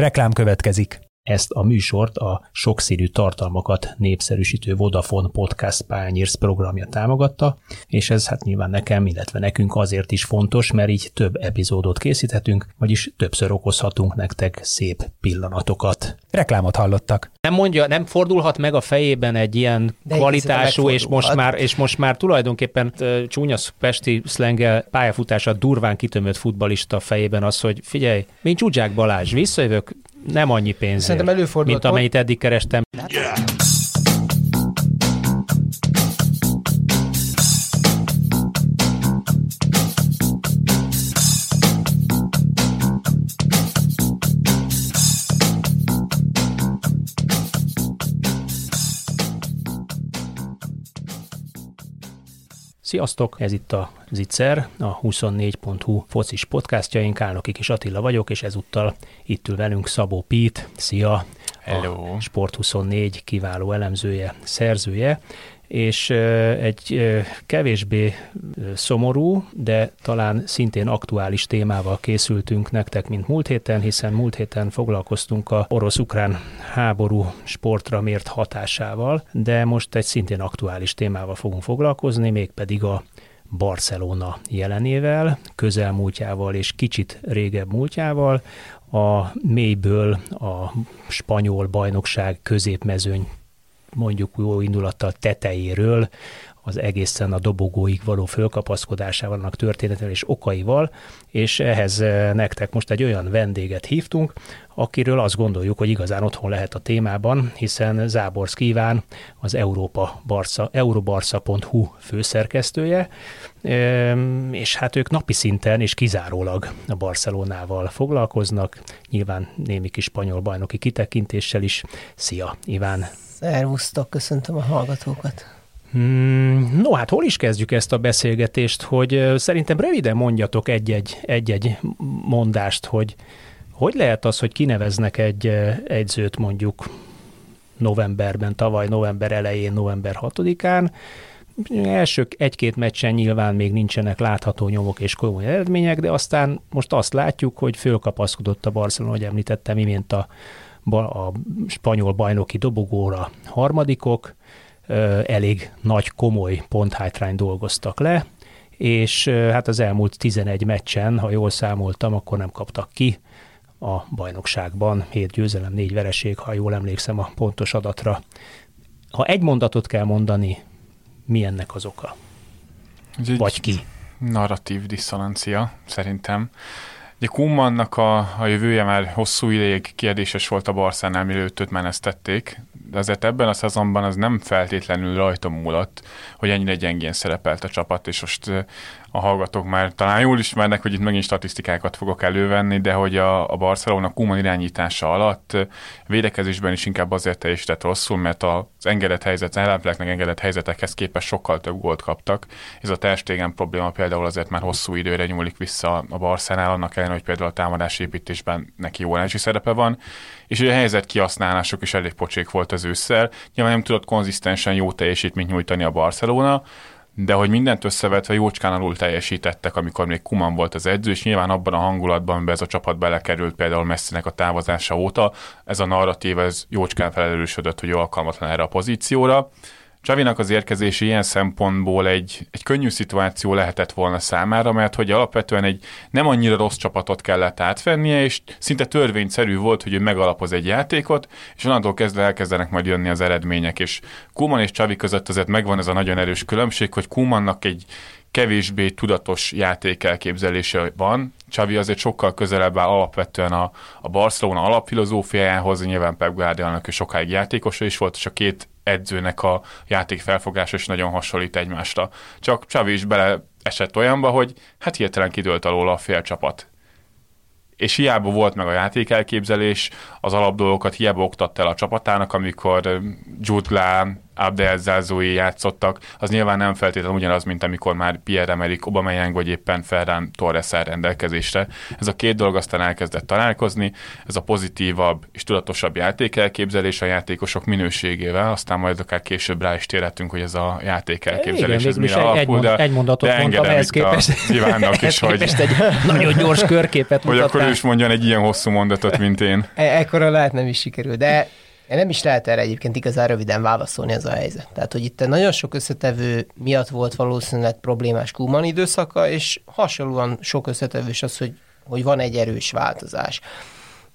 Reklám következik. Ezt a műsort a sokszínű tartalmakat népszerűsítő Vodafone Podcast Pányérsz programja támogatta, és ez hát nyilván nekem, illetve nekünk azért is fontos, mert így több epizódot készíthetünk, vagyis többször okozhatunk nektek szép pillanatokat. Reklámot hallottak. Nem mondja, nem fordulhat meg a fejében egy ilyen De kvalitású, és most, már, és most már tulajdonképpen csúnya pesti szlengel pályafutása durván kitömött futbalista fejében az, hogy figyelj, mint Csúcsák Balázs, visszajövök, nem annyi pénzért, Szerintem előfordulhat mint amennyit eddig kerestem. Sziasztok! Ez itt a Zicser, a 24.hu focis podcastjaink. Álnoki Kis Attila vagyok, és ezúttal itt ül velünk Szabó Pít. Szia! Hello. A Sport24 kiváló elemzője, szerzője, és egy kevésbé szomorú, de talán szintén aktuális témával készültünk nektek, mint múlt héten, hiszen múlt héten foglalkoztunk a orosz-ukrán háború sportra mért hatásával, de most egy szintén aktuális témával fogunk foglalkozni, mégpedig a Barcelona jelenével, közelmúltjával és kicsit régebb múltjával, a mélyből a spanyol bajnokság középmezőny mondjuk jó indulattal tetejéről, az egészen a dobogóig való fölkapaszkodásával, annak történetével és okaival, és ehhez eh, nektek most egy olyan vendéget hívtunk, akiről azt gondoljuk, hogy igazán otthon lehet a témában, hiszen Záborszki Iván az Európa Barca, eurobarca.hu főszerkesztője, és hát ők napi szinten és kizárólag a Barcelonával foglalkoznak, nyilván némi kis spanyol bajnoki kitekintéssel is. Szia, Iván! Szervusztok, köszöntöm a hallgatókat. Hmm, no, hát hol is kezdjük ezt a beszélgetést, hogy szerintem röviden mondjatok egy-egy, egy-egy mondást, hogy hogy lehet az, hogy kineveznek egy egyzőt mondjuk novemberben, tavaly november elején, november 6-án, első egy-két meccsen nyilván még nincsenek látható nyomok és komoly eredmények, de aztán most azt látjuk, hogy fölkapaszkodott a Barcelona, hogy említettem imént a, a spanyol bajnoki dobogóra harmadikok, elég nagy, komoly ponthátrány dolgoztak le, és hát az elmúlt 11 meccsen, ha jól számoltam, akkor nem kaptak ki a bajnokságban. 7 győzelem, 4 vereség, ha jól emlékszem a pontos adatra. Ha egy mondatot kell mondani, mi ennek az oka? Ez Vagy ki? narratív diszonancia, szerintem. Ugye Kumannak a, a jövője már hosszú ideig kérdéses volt a Barszánál, mielőtt őt menesztették, de azért ebben a szezonban az nem feltétlenül rajta múlott, hogy ennyire gyengén szerepelt a csapat, és most a hallgatók már talán jól ismernek, hogy itt megint statisztikákat fogok elővenni, de hogy a, a Barcelona Kuman irányítása alatt védekezésben is inkább azért teljesített rosszul, mert az engedett helyzet, ellenfeleknek engedett helyzetekhez képest sokkal több gólt kaptak. Ez a testégen probléma például azért már hosszú időre nyúlik vissza a Barcelonál, annak ellenére, hogy például a támadásépítésben neki jó energy szerepe van, és ugye a helyzet kihasználások is elég pocsék volt az ősszel. Nyilván nem tudott konzisztensen jó teljesítményt nyújtani a Barcelona, de hogy mindent összevetve jócskán alul teljesítettek, amikor még Kuman volt az edző, és nyilván abban a hangulatban, amiben ez a csapat belekerült például Messinek a távozása óta, ez a narratív, ez jócskán felerősödött, hogy alkalmatlan erre a pozícióra. Csavinak az érkezése ilyen szempontból egy, egy könnyű szituáció lehetett volna számára, mert hogy alapvetően egy nem annyira rossz csapatot kellett átvennie, és szinte törvényszerű volt, hogy ő megalapoz egy játékot, és onnantól kezdve elkezdenek majd jönni az eredmények, és Kuman és Csavi között azért megvan ez a nagyon erős különbség, hogy Kumannak egy kevésbé tudatos játék elképzelése van. Csavi azért sokkal közelebb áll alapvetően a, a Barcelona alapfilozófiájához, nyilván Pep Guardiolnak ő sokáig játékosa is volt, és a két edzőnek a játék felfogása is nagyon hasonlít egymásra. Csak Csavi is bele esett olyanba, hogy hát hirtelen kidőlt alól a fél csapat. És hiába volt meg a játék elképzelés, az alapdolgokat hiába oktatta el a csapatának, amikor Jude Lahm Abdel Zázói játszottak, az nyilván nem feltétlenül ugyanaz, mint amikor már Pierre Emerick Aubameyang vagy éppen Ferran Torres áll rendelkezésre. Ez a két dolog aztán elkezdett találkozni, ez a pozitívabb és tudatosabb játékelképzelés a játékosok minőségével, aztán majd akár később rá is térhetünk, hogy ez a játékelképzelés Igen, ez mire alapul, de, egy mondatot de mondtam ehhez képest. Kívánnak is, hogy... egy nagyon gyors körképet Hogy akkor ő is mondjon egy ilyen hosszú mondatot, mint én. E- ekkora lehet nem is sikerül, de nem is lehet erre egyébként igazán röviden válaszolni ez a helyzet. Tehát, hogy itt nagyon sok összetevő miatt volt valószínűleg problémás Kuman időszaka, és hasonlóan sok összetevős az, hogy, hogy van egy erős változás.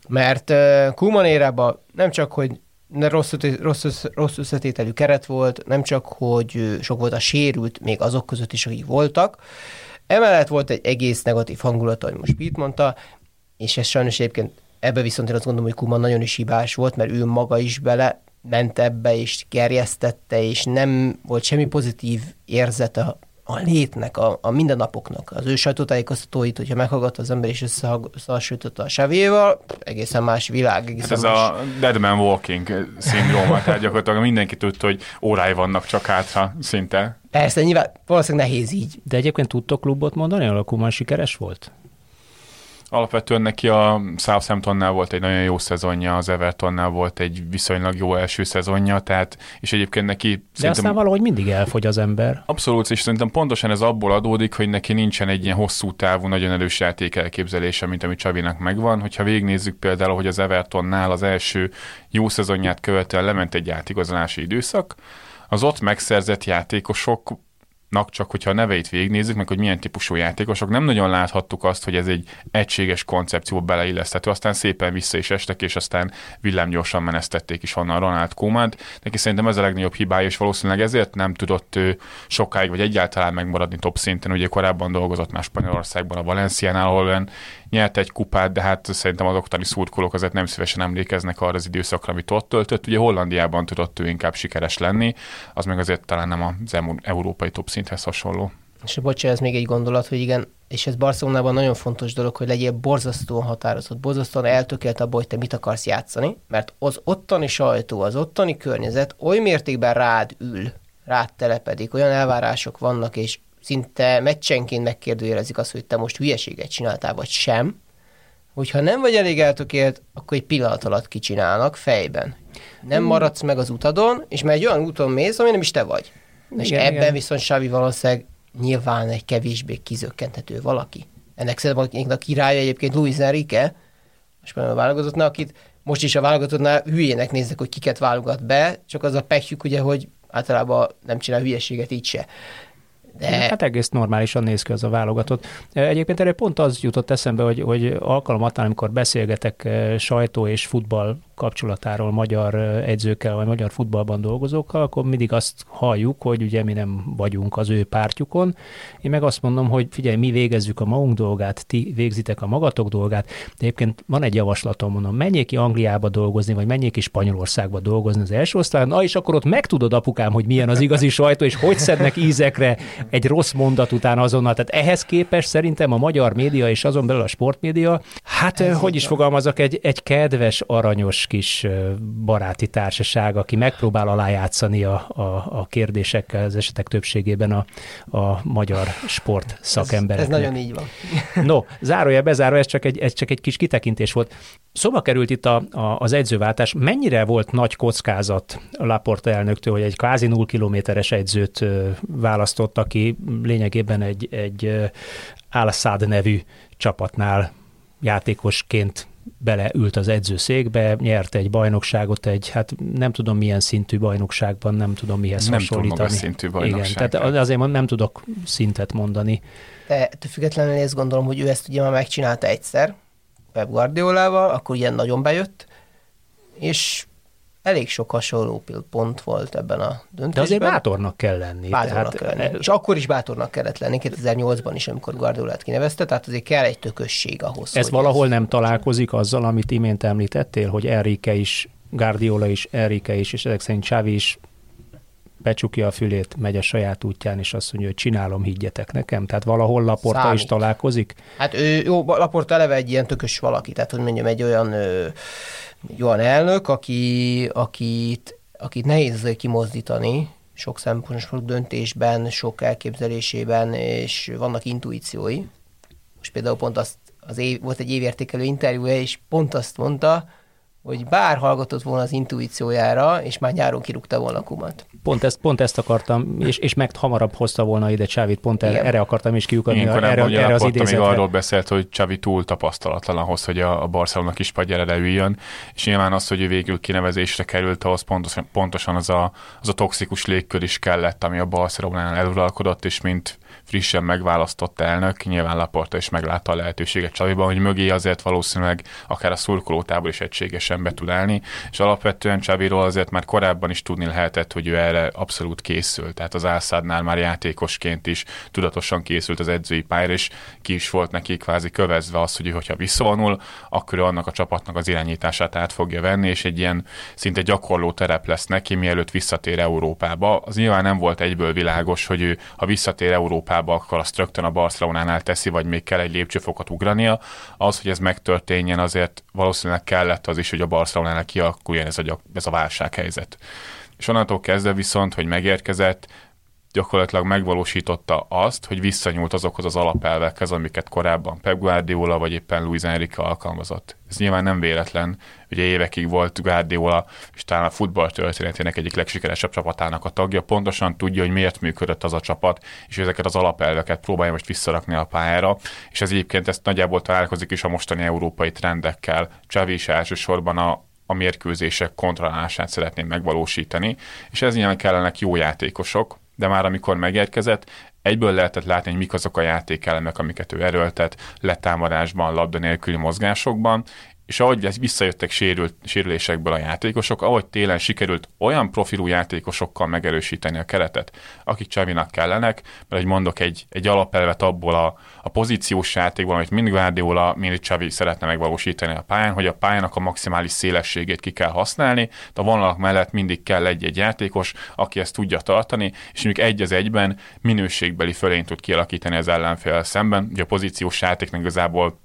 Mert Kuman érában nem csak, hogy rossz, rossz, rossz összetételű keret volt, nem csak, hogy sok volt a sérült, még azok között is, akik voltak, emellett volt egy egész negatív hangulat, ahogy most Pete mondta, és ez sajnos egyébként Ebbe viszont én azt gondolom, hogy Kuman nagyon is hibás volt, mert ő maga is bele ment ebbe, és gerjesztette, és nem volt semmi pozitív érzete a létnek, a, a mindennapoknak. Az ő sajtótájékoztatóit, hogyha meghallgatta az ember és összehasonlította a sevével, egészen más világ. Egészen hát ez más... a Dead Man Walking szindróma, tehát gyakorlatilag mindenki tudta, hogy órái vannak csak hátra szinte. Persze, nyilván valószínűleg nehéz így. De egyébként tudtok klubot mondani, ahol a Kuman sikeres volt? Alapvetően neki a Southamptonnál volt egy nagyon jó szezonja, az Evertonnál volt egy viszonylag jó első szezonja, tehát, és egyébként neki... De aztán valahogy mindig elfogy az ember. Abszolút, és szerintem pontosan ez abból adódik, hogy neki nincsen egy ilyen hosszú távú, nagyon erős játék elképzelése, mint ami Csavinak megvan. Hogyha végignézzük például, hogy az Evertonnál az első jó szezonját követően lement egy átigazolási időszak, az ott megszerzett játékosok csak hogyha a neveit végignézzük, meg hogy milyen típusú játékosok, nem nagyon láthattuk azt, hogy ez egy egységes koncepció beleilleszthető, aztán szépen vissza is estek, és aztán villámgyorsan menesztették is onnan Ronald Koeman-t. Neki szerintem ez a legnagyobb hibája, és valószínűleg ezért nem tudott ő sokáig, vagy egyáltalán megmaradni top szinten. Ugye korábban dolgozott már Spanyolországban, a Valenciánál, ahol nyert egy kupát, de hát szerintem az oktani szurkolók azért nem szívesen emlékeznek arra az időszakra, amit ott töltött. Ugye Hollandiában tudott ő inkább sikeres lenni, az meg azért talán nem az európai top szinthez hasonló. És bocsánat, ez még egy gondolat, hogy igen, és ez Barcelonában nagyon fontos dolog, hogy legyél borzasztóan határozott, borzasztóan eltökélt abban, hogy te mit akarsz játszani, mert az ottani sajtó, az ottani környezet oly mértékben rád ül, rád telepedik, olyan elvárások vannak, és szinte meccsenként megkérdőjelezik azt, hogy te most hülyeséget csináltál, vagy sem, hogyha nem vagy elég eltökélt, akkor egy pillanat alatt kicsinálnak fejben. Nem hmm. maradsz meg az utadon, és már egy olyan úton mész, ami nem is te vagy. Igen, és ebben igen. viszont Xavi valószínűleg nyilván egy kevésbé kizökkenthető valaki. Ennek szerintem a királya egyébként Luis Enrique, most már a válogatottnál, akit most is a válogatottnál hülyének néznek, hogy kiket válogat be, csak az a pekjük ugye, hogy általában nem csinál hülyeséget így se. De... Hát egész normálisan néz ki az a válogatott. Egyébként erre pont az jutott eszembe, hogy, hogy alkalmatán, amikor beszélgetek sajtó és futball kapcsolatáról magyar egyzőkkel, vagy magyar futballban dolgozókkal, akkor mindig azt halljuk, hogy ugye mi nem vagyunk az ő pártjukon. Én meg azt mondom, hogy figyelj, mi végezzük a magunk dolgát, ti végzitek a magatok dolgát. De egyébként van egy javaslatom, mondom, menjék ki Angliába dolgozni, vagy menjék ki Spanyolországba dolgozni az első osztályon, na és akkor ott megtudod apukám, hogy milyen az igazi sajtó, és hogy szednek ízekre egy rossz mondat után azonnal. Tehát ehhez képest szerintem a magyar média és azon belül a sportmédia, hát Ez hogy is fogalmazok, egy, egy kedves, aranyos kis baráti társaság, aki megpróbál alájátszani a, a, a kérdésekkel az esetek többségében a, a magyar sport szakembereknek. Ez, ez nagyon így van. No, zárója, bezáró, ez csak egy, ez csak egy kis kitekintés volt. Szóba került itt a, a, az egyzőváltás. Mennyire volt nagy kockázat Laporta elnöktől, hogy egy kvázi 0 kilométeres edzőt választott, aki lényegében egy, egy Al-Assad nevű csapatnál játékosként beleült az edzőszékbe, nyert egy bajnokságot, egy, hát nem tudom milyen szintű bajnokságban, nem tudom mihez nem hasonlítani. Nem szintű bajnokság. Igen, tehát azért nem tudok szintet mondani. De ettől függetlenül én ezt gondolom, hogy ő ezt ugye már megcsinálta egyszer, Pep Guardiolával, akkor ilyen nagyon bejött, és elég sok hasonló pont volt ebben a döntésben. De azért bátornak kell lenni. Bátornak tehát... kell lenni. És akkor is bátornak kellett lenni, 2008-ban is, amikor Guardiolát kinevezte, tehát azért kell egy tökösség ahhoz. Ez valahol ez nem találkozik azzal, amit imént említettél, hogy Enrique is, Guardiola is, Enrique is, és ezek szerint Xavi is becsukja a fülét, megy a saját útján, és azt mondja, hogy csinálom, higgyetek nekem. Tehát valahol Laporta Számít. is találkozik. Hát ő, jó, Laporta eleve egy ilyen tökös valaki, tehát hogy mondjam, egy olyan, ö, egy olyan elnök, aki, akit akit nehéz kimozdítani, sok szempontból döntésben, sok elképzelésében, és vannak intuíciói. Most például pont azt, az év, volt egy évértékelő interjúja, és pont azt mondta, hogy bár hallgatott volna az intuíciójára, és már nyáron kirúgta volna kumat. Pont ezt, pont ezt akartam, és, és meg hamarabb hozta volna ide Csávit, pont erre, erre akartam is kiukadni, Én erre, erre az idézetre. még arról beszélt, hogy Csavi túl tapasztalatlan ahhoz, hogy a, a Barcelona kis padjára leüljön, és nyilván az, hogy ő végül kinevezésre került, ahhoz pontosan, pontosan az, a, az a toxikus légkör is kellett, ami a Barcelonánál eluralkodott, és mint frissen megválasztott elnök, nyilván Laporta is meglátta a lehetőséget Csaviban, hogy mögé azért valószínűleg akár a szurkolótából is egységesen be tud állni, és alapvetően Csaviról azért már korábban is tudni lehetett, hogy ő erre abszolút készült, tehát az Álszádnál már játékosként is tudatosan készült az edzői pályára, és ki is volt neki kvázi kövezve az, hogy hogyha visszavonul, akkor ő annak a csapatnak az irányítását át fogja venni, és egy ilyen szinte gyakorló terep lesz neki, mielőtt visszatér Európába. Az nyilván nem volt egyből világos, hogy ő, ha visszatér Európába, Európába, akkor azt rögtön a Barcelonánál teszi, vagy még kell egy lépcsőfokot ugrania. Az, hogy ez megtörténjen, azért valószínűleg kellett az is, hogy a Barcelonánál kialakuljon ez a, ez a válsághelyzet. És onnantól kezdve viszont, hogy megérkezett, gyakorlatilag megvalósította azt, hogy visszanyúlt azokhoz az alapelvekhez, amiket korábban Pep Guardiola vagy éppen Luis Enrique alkalmazott. Ez nyilván nem véletlen, ugye évekig volt Guardiola, és talán a futball történetének egyik legsikeresebb csapatának a tagja, pontosan tudja, hogy miért működött az a csapat, és ezeket az alapelveket próbálja most visszarakni a pályára, és ez egyébként ezt nagyjából találkozik is a mostani európai trendekkel. Csavi is elsősorban a, a mérkőzések kontrollálását szeretném megvalósítani, és ez nyilván kellenek jó játékosok, de már amikor megérkezett, egyből lehetett látni, hogy mik azok a játékelemek, amiket ő erőltet, letámadásban, labda nélküli mozgásokban, és ahogy visszajöttek sérült, sérülésekből a játékosok, ahogy télen sikerült olyan profilú játékosokkal megerősíteni a keretet, akik Csavinak kellenek, mert hogy mondok egy, egy alapelvet abból a, a pozíciós játékból, amit mind Guardiola, mind Csavi szeretne megvalósítani a pályán, hogy a pályának a maximális szélességét ki kell használni, de a vonalak mellett mindig kell egy-egy játékos, aki ezt tudja tartani, és mondjuk egy az egyben minőségbeli fölényt tud kialakítani az ellenfél szemben. Ugye a pozíciós játéknak igazából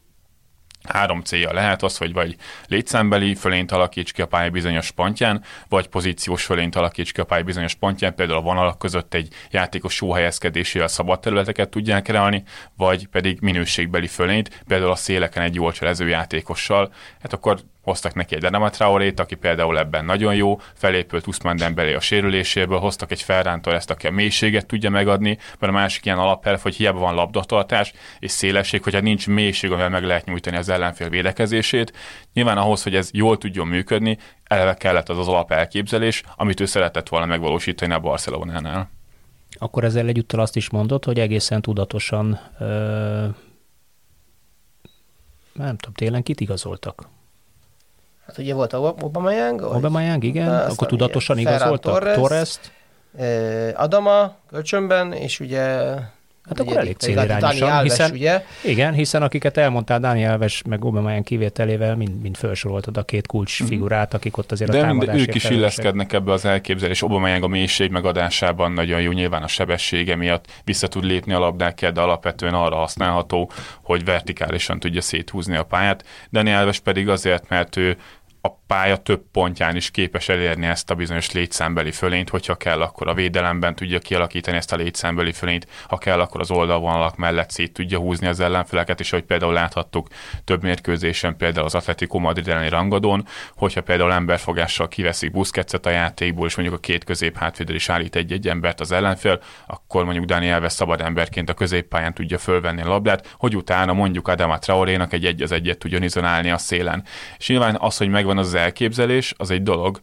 három célja lehet az, hogy vagy létszámbeli fölényt alakíts ki a pálya bizonyos pontján, vagy pozíciós fölényt alakíts ki a pálya bizonyos pontján, például a vonalak között egy játékos jó helyezkedésével szabad területeket tudják kreálni, vagy pedig minőségbeli fölényt, például a széleken egy jól cselező játékossal, hát akkor hoztak neki egy Adama Traorét, aki például ebben nagyon jó, felépült Usman Dembélé a sérüléséből, hoztak egy Ferran ezt, aki a mélységet tudja megadni, mert a másik ilyen alapelv, hogy hiába van labdatartás és szélesség, hogyha nincs mélység, amivel meg lehet nyújtani az ellenfél védekezését. Nyilván ahhoz, hogy ez jól tudjon működni, eleve kellett az az alapelképzelés, amit ő szeretett volna megvalósítani a Barcelonánál. Akkor ezzel egyúttal azt is mondod, hogy egészen tudatosan ö, nem tudom, télen kit igazoltak? Hát ugye volt a Aubameyang. Aubameyang, igen. Akkor tudatosan igazoltak Torres, Torres-t. Adama kölcsönben, és ugye Hát akkor elég célirányosan, hiszen, ugye? igen, hiszen akiket elmondtál, Dani Alves meg Aubameyang kivételével mind, mind felsoroltad a két kulcs mhm. figurát, akik ott azért De a De ők is illeszkednek ebbe az elképzelés. Aubameyang a mélység megadásában nagyon jó, nyilván a sebessége miatt vissza tud lépni a labdákért, de alapvetően arra használható, hogy vertikálisan tudja széthúzni a pályát. Dani Alves pedig azért, mert ő a pálya több pontján is képes elérni ezt a bizonyos létszámbeli fölényt, hogyha kell, akkor a védelemben tudja kialakítani ezt a létszámbeli fölényt, ha kell, akkor az oldalvonalak mellett szét tudja húzni az ellenfeleket, és hogy például láthattuk több mérkőzésen, például az Atletico Madrid elleni rangadón, hogyha például emberfogással kiveszik Busquetset a játékból, és mondjuk a két közép hátvédel is állít egy-egy embert az ellenfél, akkor mondjuk Dani Alves szabad emberként a középpályán tudja fölvenni a labdát, hogy utána mondjuk Adama Traorénak egy egy az egyet tudjon izolálni a szélen. És nyilván az, hogy megvan az elképzelés, az egy dolog,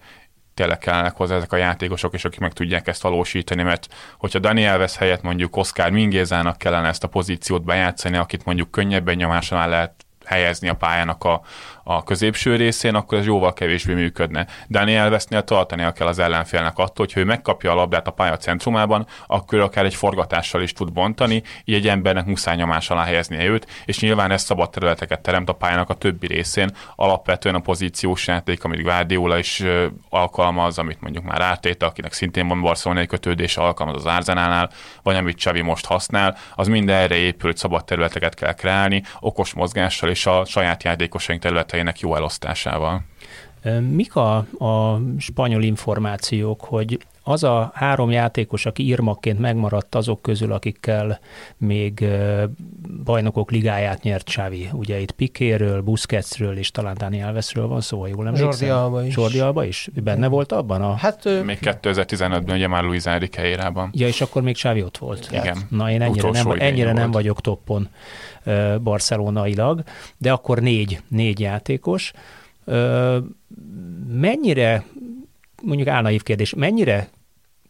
tényleg kellenek hozzá ezek a játékosok, és akik meg tudják ezt valósítani, mert hogyha Dani Elves helyett mondjuk Oscar Mingézának kellene ezt a pozíciót bejátszani, akit mondjuk könnyebben nyomásra lehet helyezni a pályának a, a középső részén, akkor ez jóval kevésbé működne. Daniel Westnél tartania kell az ellenfélnek attól, hogy ő megkapja a labdát a pálya centrumában, akkor akár egy forgatással is tud bontani, így egy embernek muszáj nyomás alá helyeznie őt, és nyilván ez szabad területeket teremt a pályának a többi részén, alapvetően a pozíciós játék, amit Guardiola is alkalmaz, amit mondjuk már Ártéta, akinek szintén van barcelonai kötődés, alkalmaz az Arzenálnál, vagy amit Csavi most használ, az mind erre épül, hogy szabad területeket kell kreálni, okos mozgással és a saját játékosaink területeinek jó elosztásával. Mik a, a spanyol információk, hogy az a három játékos, aki írmakként megmaradt azok közül, akikkel még bajnokok ligáját nyert Xavi. Ugye itt Pikéről, Busquetsről és talán Dani Alvesről van szó, ha jól emlékszem. Jordi Alba is. Jordi Alba is? Benne volt abban? A... Hát, ő... Még 2015-ben ugye már Luis Enrique érában. Ja, és akkor még Xavi ott volt. Igen. Na én ennyire, nem, ennyire nem vagyok toppon barcelonailag, de akkor négy, négy játékos. Mennyire, mondjuk álnaív kérdés, mennyire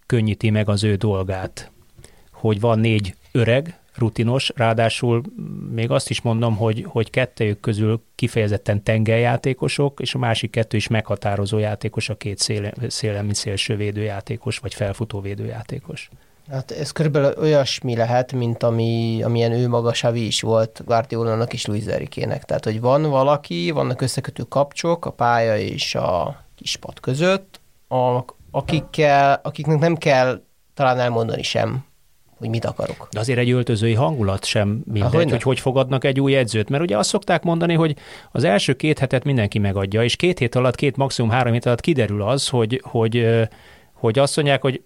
könnyíti meg az ő dolgát, hogy van négy öreg, rutinos, ráadásul még azt is mondom, hogy, hogy kettőjük közül kifejezetten tengeljátékosok, és a másik kettő is meghatározó játékos, a két széle, szélemi szélső védőjátékos, vagy felfutó védőjátékos. Hát ez körülbelül olyasmi lehet, mint ami, amilyen ő maga Xavi is volt Guardiolának és Luis Erikének. Tehát, hogy van valaki, vannak összekötő kapcsok a pálya és a kispad között, a, akikkel, akiknek nem kell talán elmondani sem, hogy mit akarok. De azért egy öltözői hangulat sem mindegy, Ahogy hogy hogy fogadnak egy új edzőt. Mert ugye azt szokták mondani, hogy az első két hetet mindenki megadja, és két hét alatt, két maximum három hét alatt kiderül az, hogy, hogy, hogy azt mondják, hogy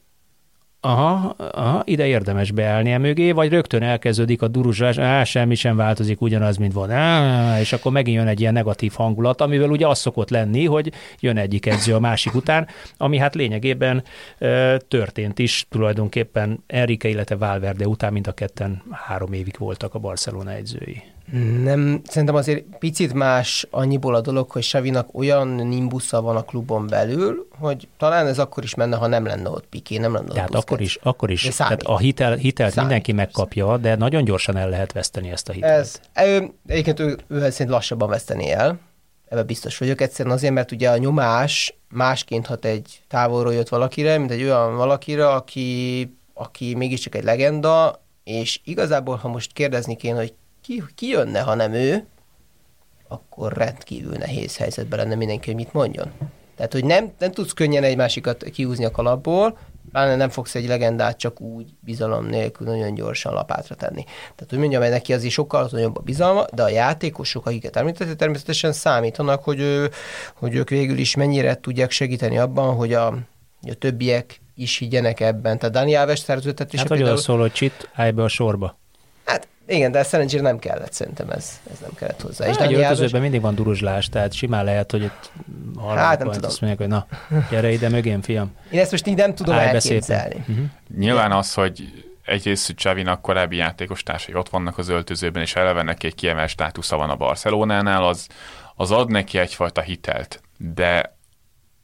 aha, aha, ide érdemes beállni mögé, vagy rögtön elkezdődik a duruzsás, á, semmi sem változik, ugyanaz, mint van, á, és akkor megint jön egy ilyen negatív hangulat, amivel ugye az szokott lenni, hogy jön egyik edző a másik után, ami hát lényegében e, történt is tulajdonképpen Enrique, illetve Valverde után mind a ketten három évig voltak a Barcelona edzői. Nem, szerintem azért picit más annyiból a dolog, hogy Savinak olyan nimbusza van a klubon belül, hogy talán ez akkor is menne, ha nem lenne ott Piké, nem lenne Tehát ott akkor is, akkor is. Tehát a hitel, hitelt számít, mindenki megkapja, de nagyon gyorsan el lehet veszteni ezt a hitelt. Ez, ő, egyébként ő, ő szerint lassabban veszteni el, ebben biztos vagyok. Egyszerűen azért, mert ugye a nyomás másként hat egy távolról jött valakire, mint egy olyan valakire, aki, aki mégiscsak egy legenda, és igazából, ha most kérdezni kéne, hogy ki, ki jönne, ha nem ő, akkor rendkívül nehéz helyzetben lenne mindenki, hogy mit mondjon. Tehát, hogy nem, nem tudsz könnyen egy másikat kiúzni a kalapból, pláne nem fogsz egy legendát csak úgy bizalom nélkül nagyon gyorsan lapátra tenni. Tehát, hogy mondjam, hogy neki azért sokkal nagyobb a bizalma, de a játékosok, akiket említette, természetesen számítanak, hogy, ő, hogy ők végül is mennyire tudják segíteni abban, hogy a, a többiek is higgyenek ebben. Tehát Dani Alves szerződtetése hát, például... szól, hogy csit, állj be a sorba. Igen, de szerencsére nem kellett, szerintem ez, ez nem kellett hozzá. És egy öltözőben mindig van duruzslás, tehát simán lehet, hogy itt hát, nem tudom. azt mondják, hogy na, gyere ide mögém, fiam. Én ezt most így nem tudom Állj elképzelni. Uh-huh. Nyilván az, hogy egyrészt Csavinak korábbi játékos társai ott vannak az öltözőben, és eleve neki egy kiemelt státusza van a Barcelonánál, az, az ad neki egyfajta hitelt. De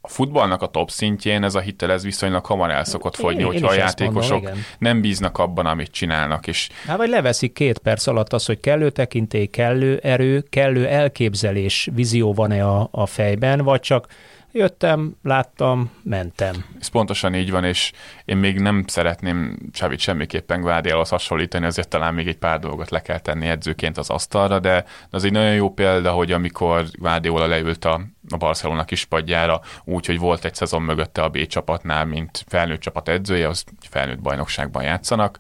a futballnak a top szintjén ez a hitel ez viszonylag hamar el szokott fogyni, én, hogyha én a játékosok mondom, nem bíznak abban, amit csinálnak. És... Hát vagy leveszik két perc alatt az, hogy kellő tekintély, kellő erő, kellő elképzelés, vízió van-e a, a fejben, vagy csak jöttem, láttam, mentem. Ez pontosan így van, és én még nem szeretném Csavit semmiképpen Guardiolahoz hasonlítani, azért talán még egy pár dolgot le kell tenni edzőként az asztalra, de az egy nagyon jó példa, hogy amikor Guardiola leült a, a Barcelona kispadjára, úgy, hogy volt egy szezon mögötte a B csapatnál, mint felnőtt csapat edzője, az felnőtt bajnokságban játszanak,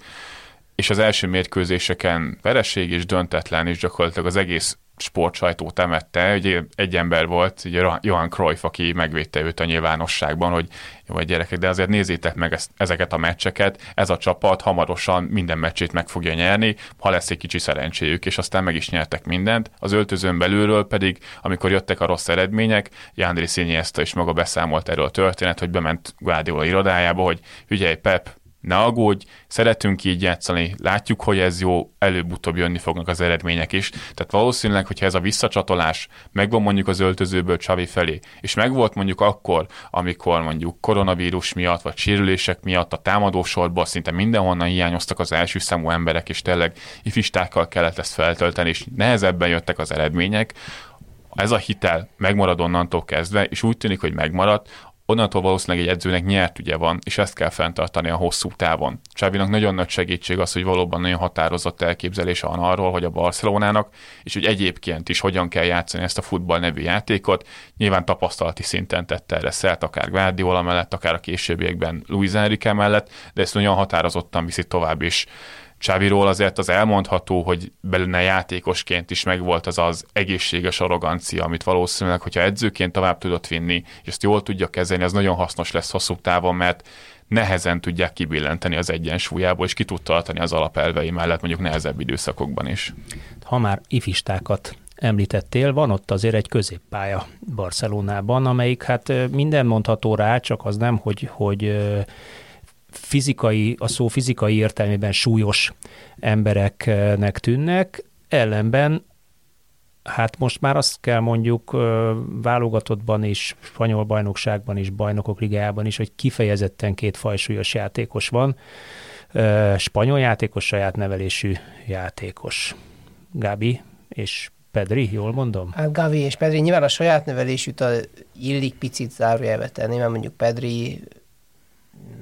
és az első mérkőzéseken vereség és döntetlen, és gyakorlatilag az egész sportsajtó temette, ugye egy ember volt, ugye Johan Cruyff, aki megvédte őt a nyilvánosságban, hogy jó, vagy gyerekek, de azért nézzétek meg ezt, ezeket a meccseket, ez a csapat hamarosan minden meccsét meg fogja nyerni, ha lesz egy kicsi szerencséjük, és aztán meg is nyertek mindent. Az öltözőn belülről pedig, amikor jöttek a rossz eredmények, Jándri Szényi is maga beszámolt erről a történet, hogy bement Guardiola irodájába, hogy figyelj Pep, ne aggódj, szeretünk így játszani, látjuk, hogy ez jó, előbb-utóbb jönni fognak az eredmények is. Tehát valószínűleg, hogyha ez a visszacsatolás megvan mondjuk az öltözőből Csavi felé, és megvolt mondjuk akkor, amikor mondjuk koronavírus miatt, vagy sérülések miatt a támadósorban szinte mindenhonnan hiányoztak az első számú emberek, és tényleg ifistákkal kellett ezt feltölteni, és nehezebben jöttek az eredmények, ez a hitel megmarad onnantól kezdve, és úgy tűnik, hogy megmaradt, onnantól valószínűleg egy edzőnek nyert ugye van, és ezt kell fenntartani a hosszú távon. Csávinak nagyon nagy segítség az, hogy valóban nagyon határozott elképzelése van arról, hogy a Barcelonának, és hogy egyébként is hogyan kell játszani ezt a futball nevű játékot. Nyilván tapasztalati szinten tette erre szert, akár Guardiola mellett, akár a későbbiekben Luis Enrique mellett, de ezt nagyon határozottan viszi tovább is Csáviról azért az elmondható, hogy belőle játékosként is megvolt az az egészséges arrogancia, amit valószínűleg, hogyha edzőként tovább tudott vinni, és ezt jól tudja kezelni, az nagyon hasznos lesz hosszú távon, mert nehezen tudják kibillenteni az egyensúlyából, és ki tud tartani az alapelvei mellett mondjuk nehezebb időszakokban is. Ha már ifistákat említettél, van ott azért egy középpálya Barcelonában, amelyik hát minden mondható rá, csak az nem, hogy, hogy fizikai, a szó fizikai értelmében súlyos embereknek tűnnek, ellenben hát most már azt kell mondjuk válogatottban is, spanyol bajnokságban is, bajnokok ligájában is, hogy kifejezetten két fajsúlyos játékos van. Spanyol játékos, saját nevelésű játékos. Gabi és Pedri, jól mondom? Hát Gavi és Pedri, nyilván a saját nevelésűt a illik picit zárójelbe tenni, mert mondjuk Pedri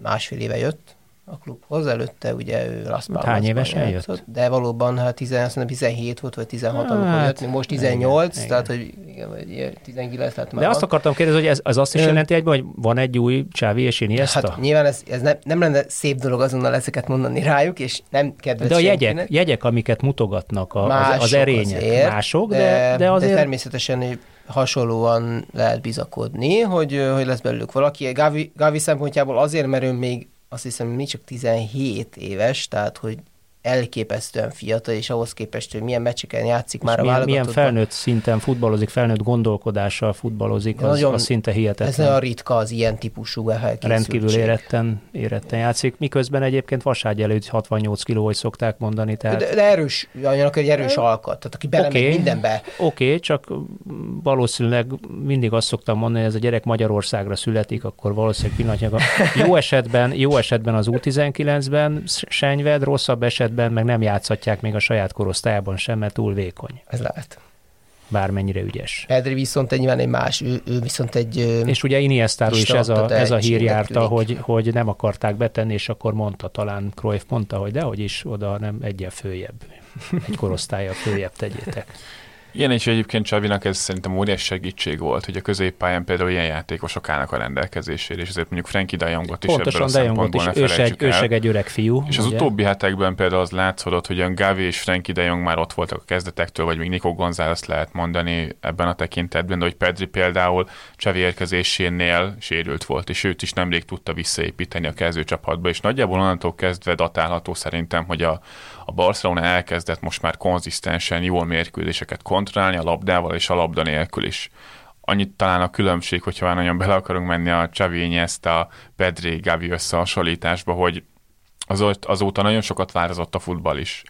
másfél éve jött, a klubhoz. Előtte ugye ő Las Palmasban Hány évesen jött? De valóban hát 17 volt, vagy 16, hát, amikor jött, most 18, igen, tehát hogy igen, vagy 19 lett már De azt akartam kérdezni, hogy ez, az azt is jelenti egyben, hogy van egy új Csávi és Iniesta? Hát nyilván ez, ez nem, nem lenne szép dolog azonnal ezeket mondani rájuk, és nem kedves De a jegyek, jegyek, amiket mutogatok, a, mások az, az erények azért, mások, de, de, de azért... De természetesen hasonlóan lehet bizakodni, hogy, hogy lesz belőlük valaki. Gavi, Gavi szempontjából azért, mert ő még azt hiszem, mi csak 17 éves, tehát hogy elképesztően fiatal, és ahhoz képest, hogy milyen meccseken játszik és már milyen, a Milyen felnőtt szinten futballozik, felnőtt gondolkodással futballozik, az, nagyon, az szinte hihetetlen. Ez nagyon ritka az ilyen típusú Rendkívül éretten, éretten játszik, miközben egyébként vaságy előtt 68 kiló, hogy szokták mondani. Tehát... De, de erős, olyanok, egy erős alkat, tehát aki belemegy okay, mindenbe. Oké, okay, csak valószínűleg mindig azt szoktam mondani, hogy ez a gyerek Magyarországra születik, akkor valószínűleg pillanatnyilag jó esetben, jó esetben az U19-ben senyved, rosszabb esetben esetben meg nem játszhatják még a saját korosztályában sem, mert túl vékony. Ez lehet. Bármennyire ügyes. Pedri viszont egy nyilván egy más, ő, ő viszont egy... És ugye Iniestáról is ez a, ez a hír járta, hogy, hogy nem akarták betenni, és akkor mondta, talán Cruyff mondta, hogy dehogy is oda nem egyen följebb, egy korosztálya följebb tegyétek. Igen, és egyébként Csavinak ez szerintem óriás segítség volt, hogy a középpályán például ilyen játékosok állnak a rendelkezésére, és ezért mondjuk Frankie de Jongot is Pontosan, ebből a szempontból is, ő egy, ő egy öreg fiú. És ugye? az utóbbi hetekben például az látszódott, hogy a Gavi és Frankie de Jong már ott voltak a kezdetektől, vagy még Nico González lehet mondani ebben a tekintetben, de hogy Pedri például Csavi érkezésénél sérült volt, és őt is nemrég tudta visszaépíteni a kezdőcsapatba, és nagyjából onnantól kezdve datálható szerintem, hogy a, a Barcelona elkezdett most már konzisztensen jól mérkőzéseket kontrollálni a labdával és a labda nélkül is. Annyit talán a különbség, hogyha már nagyon bele akarunk menni a Xavi ezt a Pedri Gavi összehasonlításba, hogy azóta nagyon sokat vározott a futball is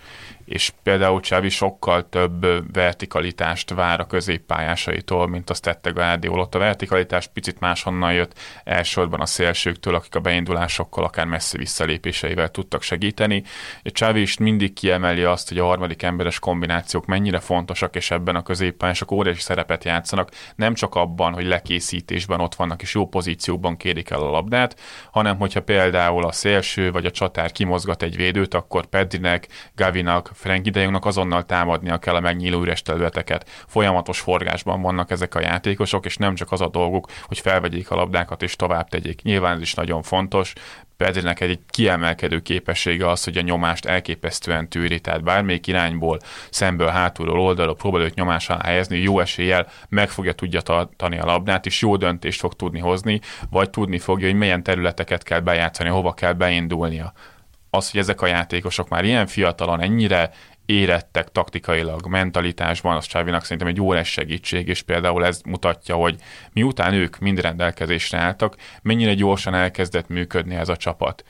és például Csavi sokkal több vertikalitást vár a középpályásaitól, mint azt tette Guardiola. Ott a vertikalitás picit máshonnan jött, elsősorban a szélsőktől, akik a beindulásokkal, akár messzi visszalépéseivel tudtak segíteni. Csavi is mindig kiemeli azt, hogy a harmadik emberes kombinációk mennyire fontosak, és ebben a középpályások óriási szerepet játszanak, nem csak abban, hogy lekészítésben ott vannak és jó pozícióban kérik el a labdát, hanem hogyha például a szélső vagy a csatár kimozgat egy védőt, akkor Pedrinek, Gavinak, Frank idejünknek azonnal támadnia kell a megnyíló üres területeket. Folyamatos forgásban vannak ezek a játékosok, és nem csak az a dolguk, hogy felvegyék a labdákat és tovább tegyék. Nyilván ez is nagyon fontos, Pedrinek egy kiemelkedő képessége az, hogy a nyomást elképesztően tűri, tehát bármelyik irányból, szemből, hátulról, oldalról próbál őt nyomás alá helyezni, jó eséllyel meg fogja tudja tartani a labdát, és jó döntést fog tudni hozni, vagy tudni fogja, hogy milyen területeket kell bejátszani, hova kell beindulnia az, hogy ezek a játékosok már ilyen fiatalon ennyire érettek taktikailag, mentalitásban, az Csávinak szerintem egy óriás segítség, és például ez mutatja, hogy miután ők mind rendelkezésre álltak, mennyire gyorsan elkezdett működni ez a csapat.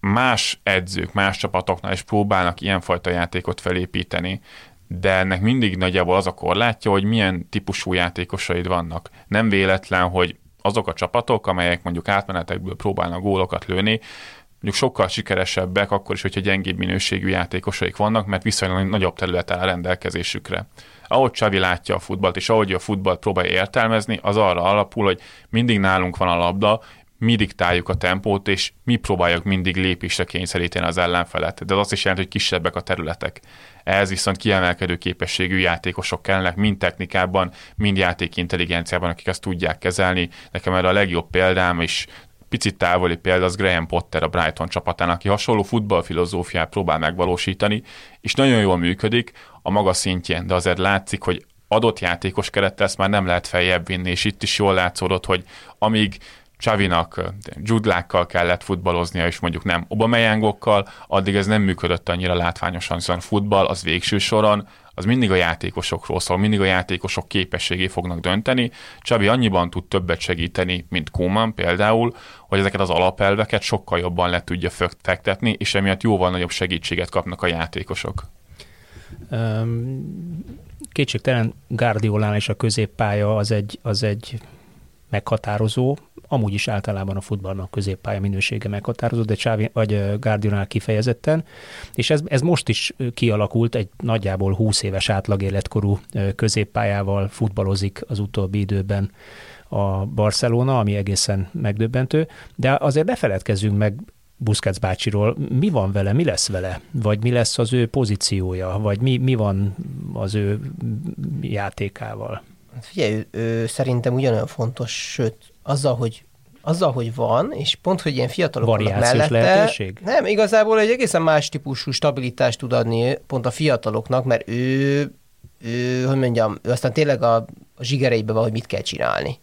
Más edzők, más csapatoknál is próbálnak ilyenfajta játékot felépíteni, de ennek mindig nagyjából az a korlátja, hogy milyen típusú játékosaid vannak. Nem véletlen, hogy azok a csapatok, amelyek mondjuk átmenetekből próbálnak gólokat lőni, mondjuk sokkal sikeresebbek, akkor is, hogyha gyengébb minőségű játékosaik vannak, mert viszonylag nagyobb terület áll rendelkezésükre. Ahogy Csavi látja a futballt, és ahogy a futballt próbálja értelmezni, az arra alapul, hogy mindig nálunk van a labda, mi diktáljuk a tempót, és mi próbáljuk mindig lépésre kényszeríteni az ellenfelet. De az azt is jelenti, hogy kisebbek a területek. Ehhez viszont kiemelkedő képességű játékosok kellnek, mind technikában, mind játékintelligenciában, akik ezt tudják kezelni. Nekem erre a legjobb példám, és picit távoli példa az Graham Potter a Brighton csapatán, aki hasonló futballfilozófiát próbál megvalósítani, és nagyon jól működik a maga szintjén, de azért látszik, hogy adott játékos kerettel ezt már nem lehet feljebb vinni, és itt is jól látszódott, hogy amíg Csavinak dzsudlákkal kellett futballoznia, és mondjuk nem Obameyángokkal, addig ez nem működött annyira látványosan, hiszen futball az végső soron az mindig a játékosokról szól, mindig a játékosok képességé fognak dönteni. Csabi annyiban tud többet segíteni, mint Kuman például, hogy ezeket az alapelveket sokkal jobban le tudja fektetni, és emiatt jóval nagyobb segítséget kapnak a játékosok. Kétségtelen Guardiolán és a középpálya az egy, az egy meghatározó, amúgy is általában a futballnak középpálya minősége meghatározó, de Csávi, vagy Guardiolán kifejezetten, és ez, ez most is kialakult, egy nagyjából 20 éves átlagéletkorú középpályával futballozik az utóbbi időben a Barcelona, ami egészen megdöbbentő, de azért ne feledkezzünk meg Busquets bácsiról, mi van vele, mi lesz vele, vagy mi lesz az ő pozíciója, vagy mi, mi van az ő játékával? Hát figyelj, ő, ő szerintem ugyanolyan fontos, sőt, azzal, hogy azzal, hogy van, és pont, hogy ilyen fiatalok vannak mellette, lehetőség? nem, igazából egy egészen más típusú stabilitást tud adni pont a fiataloknak, mert ő, ő hogy mondjam, ő aztán tényleg a, a zsigereibe van, hogy mit kell csinálni.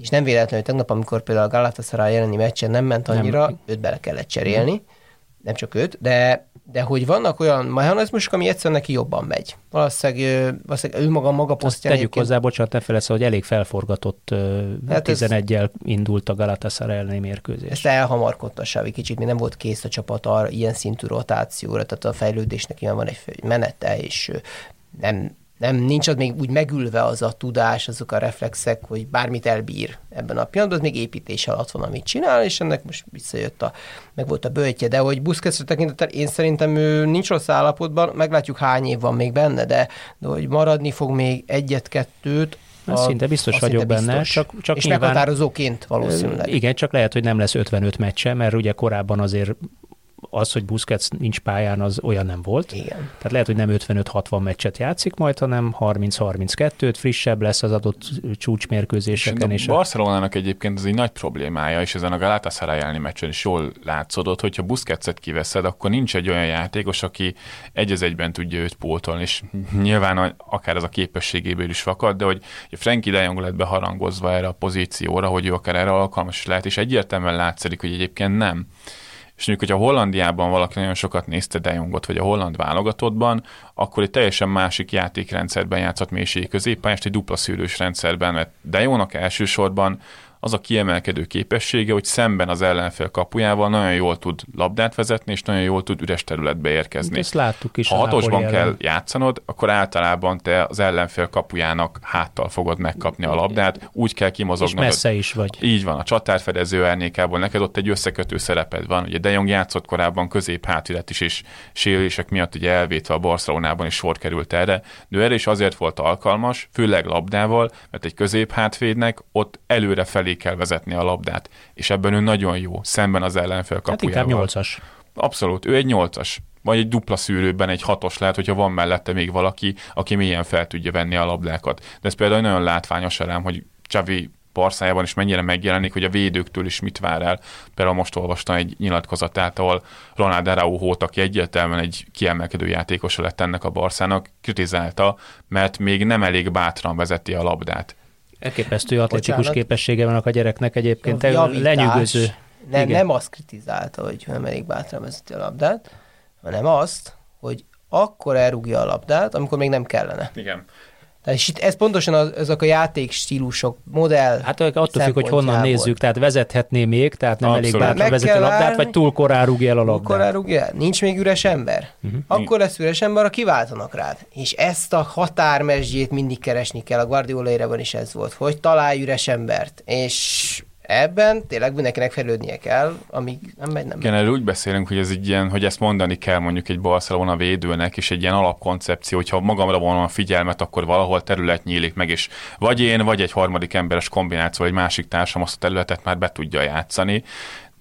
És nem véletlenül tegnap, amikor például a Galatasaray jeleni meccsen nem ment annyira, nem. őt bele kellett cserélni, nem, nem csak őt, de de hogy vannak olyan mechanizmusok, ami egyszerűen neki jobban megy. Valószínűleg, valószínűleg ő maga maga posztja. Tegyük egyébként... hozzá, bocsánat, ne felesz, hogy elég felforgatott hát 11-el ez... indult a Galatasaray elleni mérkőzés. Ezt elhamarkodta Sávi kicsit, mi nem volt kész a csapat arra, ilyen szintű rotációra, tehát a fejlődésnek ilyen van egy menete, és nem nem, nincs az még úgy megülve az a tudás, azok a reflexek, hogy bármit elbír ebben a pillanatban, az még építés alatt van, amit csinál, és ennek most visszajött a, meg volt a bőtje, de hogy Busquetsre tekintettel én szerintem ő nincs rossz állapotban, meglátjuk hány év van még benne, de, de hogy maradni fog még egyet-kettőt, a, szinte biztos vagyok biztos. benne. Csak, csak és nyilván, meghatározóként valószínűleg. Igen, csak lehet, hogy nem lesz 55 meccse, mert ugye korábban azért az, hogy Busquets nincs pályán, az olyan nem volt. Igen. Tehát lehet, hogy nem 55-60 meccset játszik majd, hanem 30-32-t, frissebb lesz az adott csúcsmérkőzéseken. És a Barcelonának egyébként ez egy nagy problémája, és ezen a Galatasaray elleni meccsen is jól látszódott, hogyha Busquetset kiveszed, akkor nincs egy olyan játékos, aki egy az egyben tudja őt pótolni, és nyilván akár az a képességéből is fakad, de hogy a Frankie de Jong lett beharangozva erre a pozícióra, hogy ő akár erre alkalmas lehet, és egyértelműen látszik, hogy egyébként nem. És mondjuk, hogyha Hollandiában valaki nagyon sokat nézte De Jongot, vagy a holland válogatottban, akkor egy teljesen másik játékrendszerben játszott mélységi középpályást, egy dupla szűrős rendszerben, mert De Jongnak elsősorban az a kiemelkedő képessége, hogy szemben az ellenfél kapujával nagyon jól tud labdát vezetni, és nagyon jól tud üres területbe érkezni. Ezt láttuk is. Ha hatosban kell játszanod, akkor általában te az ellenfél kapujának háttal fogod megkapni a labdát, úgy kell kimozognod. És messze is vagy. Így van, a csatárfedező árnyékából neked ott egy összekötő szereped van. Ugye De Jong játszott korábban közép hátilet is, és sérülések miatt ugye elvétve a Barcelonában is sor került erre, de erre is azért volt alkalmas, főleg labdával, mert egy közép hátvédnek ott előre felé kell vezetni a labdát, és ebben ő nagyon jó, szemben az ellenfél kapujával. Hát inkább nyolcas. Abszolút, ő egy nyolcas vagy egy dupla szűrőben egy hatos lehet, hogyha van mellette még valaki, aki mélyen fel tudja venni a labdákat. De ez például nagyon látványos elem, hogy Csavi parszájában is mennyire megjelenik, hogy a védőktől is mit vár el. Például most olvastam egy nyilatkozatát, ahol Ronald Araujo, aki egyértelműen egy kiemelkedő játékosa lett ennek a Barszának, kritizálta, mert még nem elég bátran vezeti a labdát. Elképesztő atletikus Bocsánat. képessége vannak a gyereknek egyébként, lenyűgöző. Nem, nem azt kritizálta, hogy nem elég bátran vezeti a labdát, hanem azt, hogy akkor elrúgja a labdát, amikor még nem kellene. Igen. Tehát és itt ez pontosan az, azok a játékstílusok, modell Hát attól függ, hogy honnan nézzük, tehát vezethetné még, tehát nem Abszolút. elég bátran vezeti a labdát, állni, vagy túl korán rúgja el a labdát. Túl korán rúgja el. Nincs még üres ember. Uh-huh. Akkor lesz üres ember, a kiváltanak rád. És ezt a határmesdjét mindig keresni kell. A Guardiola is ez volt, hogy találj üres embert. És Ebben tényleg mindenkinek fejlődnie kell, amíg nem megy, nem Igen, úgy beszélünk, hogy ez egy ilyen, hogy ezt mondani kell mondjuk egy Barcelona védőnek, és egy ilyen alapkoncepció, hogyha magamra vonom a figyelmet, akkor valahol terület nyílik meg, és vagy én, vagy egy harmadik emberes kombináció, egy másik társam azt a területet már be tudja játszani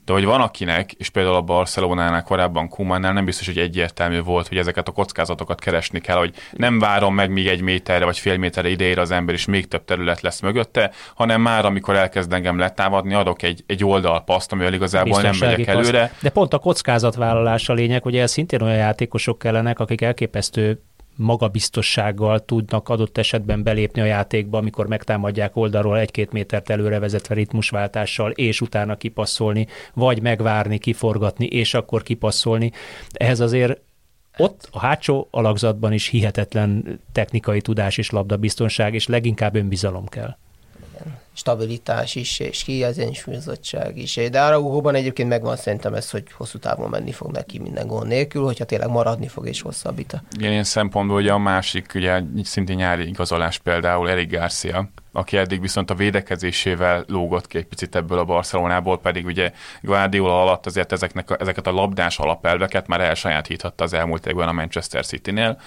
de hogy van akinek, és például a Barcelonánál korábban Kumannál nem biztos, hogy egyértelmű volt, hogy ezeket a kockázatokat keresni kell, hogy nem várom meg még egy méterre vagy fél méterre idejére az ember, és még több terület lesz mögötte, hanem már amikor elkezd engem letámadni, adok egy, egy oldalpaszt, amivel igazából nem megyek előre. De pont a kockázatvállalás a lényeg, hogy ez szintén olyan játékosok kellenek, akik elképesztő magabiztossággal tudnak adott esetben belépni a játékba, amikor megtámadják oldalról egy-két métert előre vezetve ritmusváltással, és utána kipasszolni, vagy megvárni, kiforgatni, és akkor kipasszolni. Ehhez azért ott a hátsó alakzatban is hihetetlen technikai tudás és labdabiztonság, és leginkább önbizalom kell stabilitás is, és kiegyensúlyozottság is. De Araúhóban egyébként megvan szerintem ez, hogy hosszú távon menni fog neki minden gond nélkül, hogyha tényleg maradni fog és hosszabbít. Igen, ilyen szempontból ugye a másik, ugye szintén nyári igazolás például Eric Garcia, aki eddig viszont a védekezésével lógott ki egy picit ebből a Barcelonából, pedig ugye Guardiola alatt azért ezeknek a, ezeket a labdás alapelveket már elsajátíthatta az elmúlt évben a Manchester City-nél,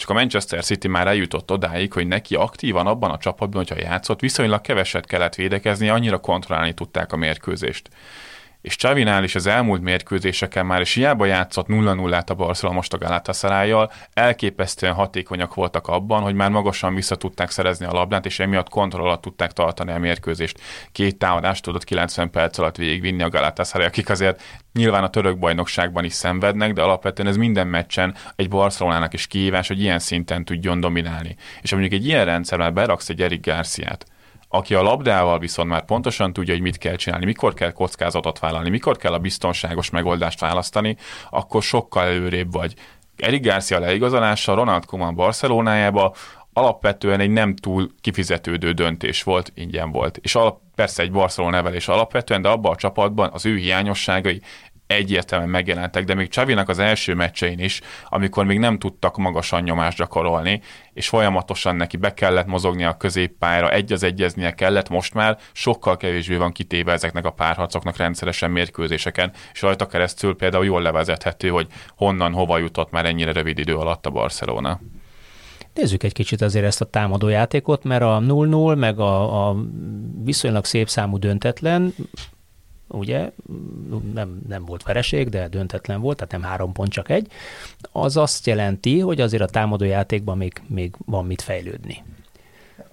csak a Manchester City már eljutott odáig, hogy neki aktívan abban a csapatban, hogyha játszott, viszonylag keveset kellett védekezni, annyira kontrollálni tudták a mérkőzést és Csavinál is az elmúlt mérkőzéseken már, is hiába játszott 0-0-át a Barcelona most a Galatasarayjal, elképesztően hatékonyak voltak abban, hogy már magasan vissza tudták szerezni a labdát, és emiatt kontroll alatt tudták tartani a mérkőzést. Két támadást tudott 90 perc alatt végigvinni a Galatasaray, akik azért nyilván a török bajnokságban is szenvednek, de alapvetően ez minden meccsen egy Barcelonának is kihívás, hogy ilyen szinten tudjon dominálni. És mondjuk egy ilyen rendszerben beraksz egy Eric Garciát, aki a labdával viszont már pontosan tudja, hogy mit kell csinálni, mikor kell kockázatot vállalni, mikor kell a biztonságos megoldást választani, akkor sokkal előrébb vagy. Eric Garcia leigazolása Ronald Koeman Barcelonájába alapvetően egy nem túl kifizetődő döntés volt, ingyen volt. És alap, persze egy Barcelona nevelés alapvetően, de abban a csapatban az ő hiányosságai egyértelműen megjelentek, de még Csavinak az első meccsein is, amikor még nem tudtak magasan nyomást gyakorolni, és folyamatosan neki be kellett mozogni a középpályára, egy az egyeznie kellett, most már sokkal kevésbé van kitéve ezeknek a párharcoknak rendszeresen mérkőzéseken, és rajta keresztül például jól levezethető, hogy honnan, hova jutott már ennyire rövid idő alatt a Barcelona. Nézzük egy kicsit azért ezt a támadó játékot, mert a 0-0, meg a, a viszonylag szép számú döntetlen ugye nem, nem volt vereség, de döntetlen volt, tehát nem három pont, csak egy, az azt jelenti, hogy azért a támadó játékban még, még van mit fejlődni.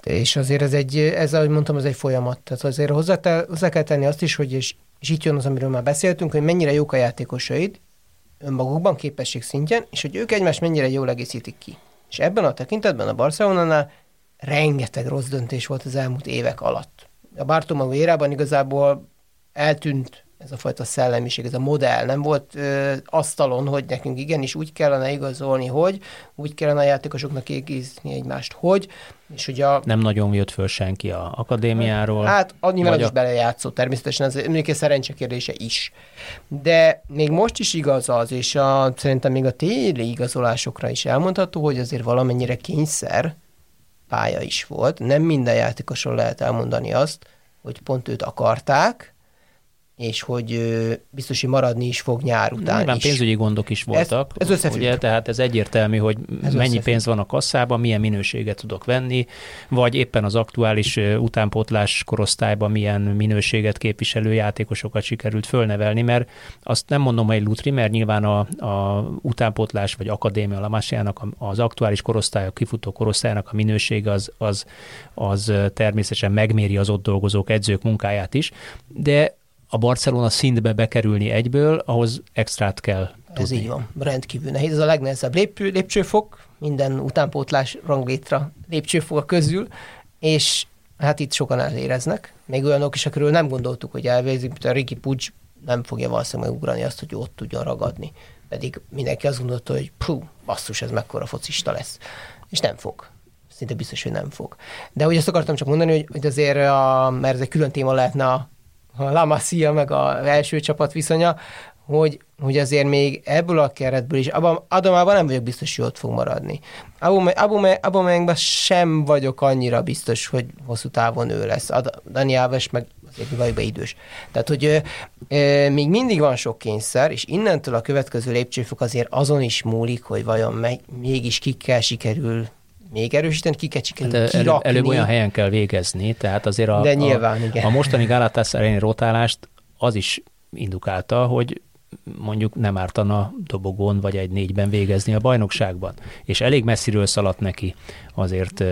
És azért ez egy, ez ahogy mondtam, ez egy folyamat. Tehát azért hozzá, te, hozzá kell tenni azt is, hogy és, és itt jön az, amiről már beszéltünk, hogy mennyire jók a játékosaid önmagukban képesség szintjen, és hogy ők egymást mennyire jól egészítik ki. És ebben a tekintetben a Barcelonánál rengeteg rossz döntés volt az elmúlt évek alatt. A Bartomeu érában igazából eltűnt ez a fajta szellemiség, ez a modell. Nem volt ö, asztalon, hogy nekünk igenis úgy kellene igazolni, hogy úgy kellene a játékosoknak égézni egymást, hogy, és hogy a... Nem nagyon jött föl senki a akadémiáról. Hát, nyilván az a... is belejátszott, természetesen ez mondjuk egy szerencse kérdése is. De még most is igaz az, és a, szerintem még a téli igazolásokra is elmondható, hogy azért valamennyire kényszer pálya is volt. Nem minden játékoson lehet elmondani azt, hogy pont őt akarták, és hogy biztos, hogy maradni is fog nyár után Nyilván is. pénzügyi gondok is voltak. Ez, ez összefügg. Ugye, tehát ez egyértelmű, hogy ez mennyi összefügg. pénz van a kasszában, milyen minőséget tudok venni, vagy éppen az aktuális utánpótlás korosztályban milyen minőséget képviselő játékosokat sikerült fölnevelni, mert azt nem mondom, hogy Lutri, mert nyilván a, a utánpótlás vagy akadémia Lamásiának az aktuális korosztály, a kifutó korosztálynak a minőség az, az, az természetesen megméri az ott dolgozók edzők munkáját is, de a Barcelona szintbe bekerülni egyből, ahhoz extrát kell tudni. Ez így van, rendkívül nehéz. Ez a legnehezebb lépcső, lépcsőfok, minden utánpótlás ranglétra lépcsőfok közül, és hát itt sokan eléreznek. Még olyanok is, akiről nem gondoltuk, hogy elvégzik, mint a Ricky Puig nem fogja valószínűleg megugrani azt, hogy ott tudjon ragadni. Pedig mindenki azt gondolta, hogy pú, basszus, ez mekkora focista lesz. És nem fog. Szinte biztos, hogy nem fog. De hogy ezt akartam csak mondani, hogy, hogy azért, a, mert ez egy külön téma lehetne a a La Masia meg az első csapat viszonya, hogy, hogy azért még ebből a keretből is, abban, Adomában nem vagyok biztos, hogy ott fog maradni. Abomengben sem vagyok annyira biztos, hogy hosszú távon ő lesz. Ad, Dani Alves meg azért be idős. Tehát, hogy ö, ö, még mindig van sok kényszer, és innentől a következő lépcsőfok azért azon is múlik, hogy vajon meg, mégis kikkel sikerül még erősíteni, kiket sikerül hát elő, előbb olyan helyen kell végezni, tehát azért a, De nyilván, a, igen. a mostani Galatasaray rotálást az is indukálta, hogy mondjuk nem ártana dobogón vagy egy négyben végezni a bajnokságban. És elég messziről szaladt neki azért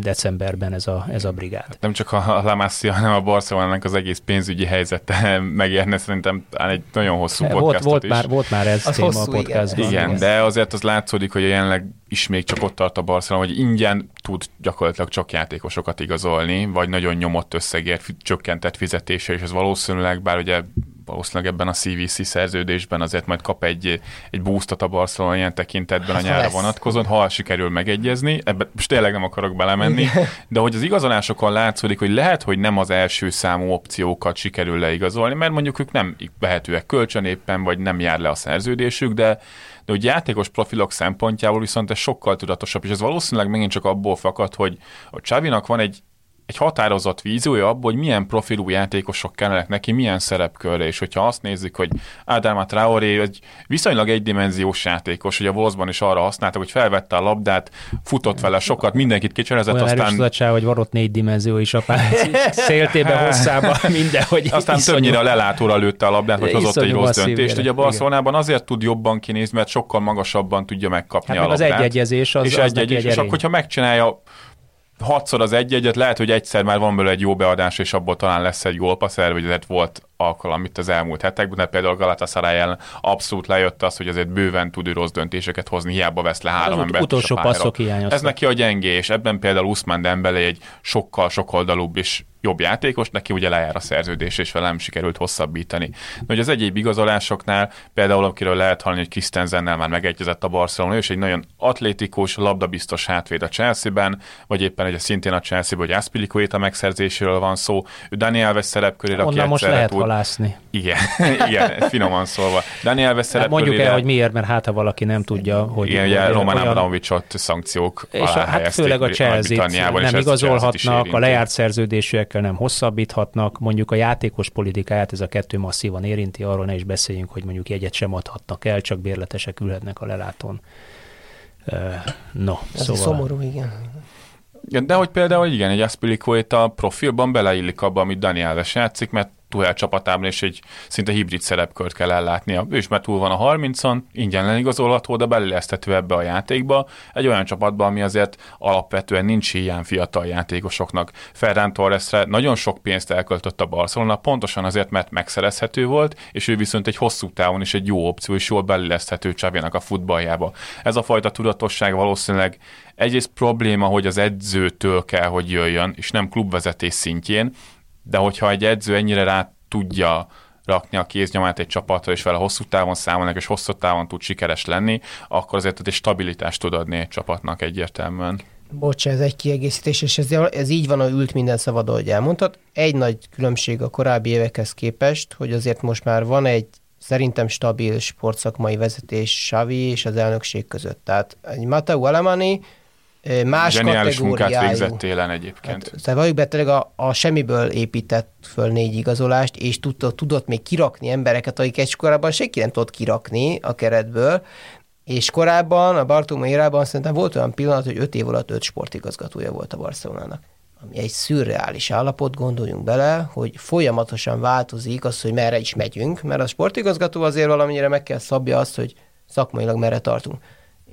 decemberben ez a, ez a brigád. Hát nem csak a La Masia, hanem a Barcelonának az egész pénzügyi helyzete megérne szerintem egy nagyon hosszú podcast volt, volt is. Már, volt már ez az téma hosszú, a podcastban. Igen, igen, de azért az látszódik, hogy jelenleg is még csak ott tart a Barcelona, hogy ingyen tud gyakorlatilag csak játékosokat igazolni, vagy nagyon nyomott összegért csökkentett fizetése, és ez valószínűleg, bár ugye valószínűleg ebben a CVC szerződésben azért majd kap egy, egy boostot a Barcelona ilyen tekintetben hát a nyára vonatkozóan, ha sikerül megegyezni, ebben most tényleg nem akarok belemenni, de hogy az igazolásokon látszódik, hogy lehet, hogy nem az első számú opciókat sikerül leigazolni, mert mondjuk ők nem vehetőek kölcsön éppen, vagy nem jár le a szerződésük, de de hogy játékos profilok szempontjából viszont ez sokkal tudatosabb, és ez valószínűleg megint csak abból fakad, hogy a Csavinak van egy egy határozott víziója abból, hogy milyen profilú játékosok kellenek neki, milyen szerepkörre, és hogyha azt nézzük, hogy Adama Traoré egy viszonylag egydimenziós játékos, hogy a Wolfsban is arra használtak, hogy felvette a labdát, futott vele sokat, mindenkit kicserezett, Olyan aztán... Olyan hogy van ott négy dimenzió is a széltébe, hosszába, mindenhogy. Aztán iszonyú... többnyire lelátóra lőtte a labdát, hogy hozott egy rossz döntést. Ugye a Barcelonában azért tud jobban kinézni, mert sokkal magasabban tudja megkapni hát a labdát. az egyegyezés az, és az egy, egy és akkor, hogyha megcsinálja hatszor az egy-egyet, lehet, hogy egyszer már van belőle egy jó beadás, és abból talán lesz egy gólpaszer, vagy ezért volt alkalom itt az elmúlt hetekben, de például Galatasaray ellen abszolút lejött az, hogy azért bőven tud rossz döntéseket hozni, hiába vesz le három embert. Utolsó passzok hiányoztak. Ez neki a gyengés, ebben például Usman Dembele egy sokkal sokoldalúbb és jobb játékos, neki ugye lejár a szerződés, és vele nem sikerült hosszabbítani. De hogy az egyéb igazolásoknál, például akiről lehet hallani, hogy Christensennel már megegyezett a Barcelona, és egy nagyon atlétikus, labdabiztos hátvéd a Chelsea-ben, vagy éppen egy szintén a Chelsea, vagy a megszerzéséről van szó. Ő Daniel Alves szerepkörére, aki lehet túl... halászni. Igen, igen, finoman szólva. Daniel Alves szerepkörére... Mondjuk el, hogy miért, mert hát ha valaki nem tudja, hogy... Igen, ugye Roman olyan... Abramovicsot szankciók és alá hát főleg a Chelsea-t nem igazolhatnak, a lejárt szerződésűek évekkel nem hosszabbíthatnak, mondjuk a játékos politikáját ez a kettő masszívan érinti, arról ne is beszéljünk, hogy mondjuk jegyet sem adhatnak el, csak bérletesek ülhetnek a lelátón. No, ez szóval... szomorú, igen. De hogy például igen, egy Aspilicueta profilban beleillik abba, amit Dani Alves játszik, mert Tuhel csapatában és egy szinte hibrid szerepkört kell ellátnia. Ő is már túl van a 30-on, ingyen lenigazolható, de belélesztető ebbe a játékba. Egy olyan csapatban, ami azért alapvetően nincs ilyen fiatal játékosoknak. Ferran Torresre nagyon sok pénzt elköltött a Barcelona, pontosan azért, mert megszerezhető volt, és ő viszont egy hosszú távon is egy jó opció, és jól beléleszthető Csavénak a futballjába. Ez a fajta tudatosság valószínűleg egyrészt probléma, hogy az edzőtől kell, hogy jöjjön, és nem klubvezetés szintjén, de hogyha egy edző ennyire rá tudja rakni a kéznyomát egy csapatra, és vele hosszú távon számolnak, és hosszú távon tud sikeres lenni, akkor azért egy stabilitást tud adni egy csapatnak egyértelműen. Bocs, ez egy kiegészítés, és ez, ez így van, hogy ült minden szabad, ahogy elmondtad. Egy nagy különbség a korábbi évekhez képest, hogy azért most már van egy szerintem stabil sportszakmai vezetés Xavi és az elnökség között. Tehát egy Mateu Alemani más Zseniális munkát végzett télen egyébként. Hát, tehát valljuk be, a, a semmiből épített föl négy igazolást, és tudott, tudott még kirakni embereket, akik egy korábban senki nem tudott kirakni a keretből, és korábban, a Bartóma érában szerintem volt olyan pillanat, hogy öt év alatt öt sportigazgatója volt a Barcelonának. Ami egy szürreális állapot, gondoljunk bele, hogy folyamatosan változik az, hogy merre is megyünk, mert a sportigazgató azért valamennyire meg kell szabja azt, hogy szakmailag merre tartunk.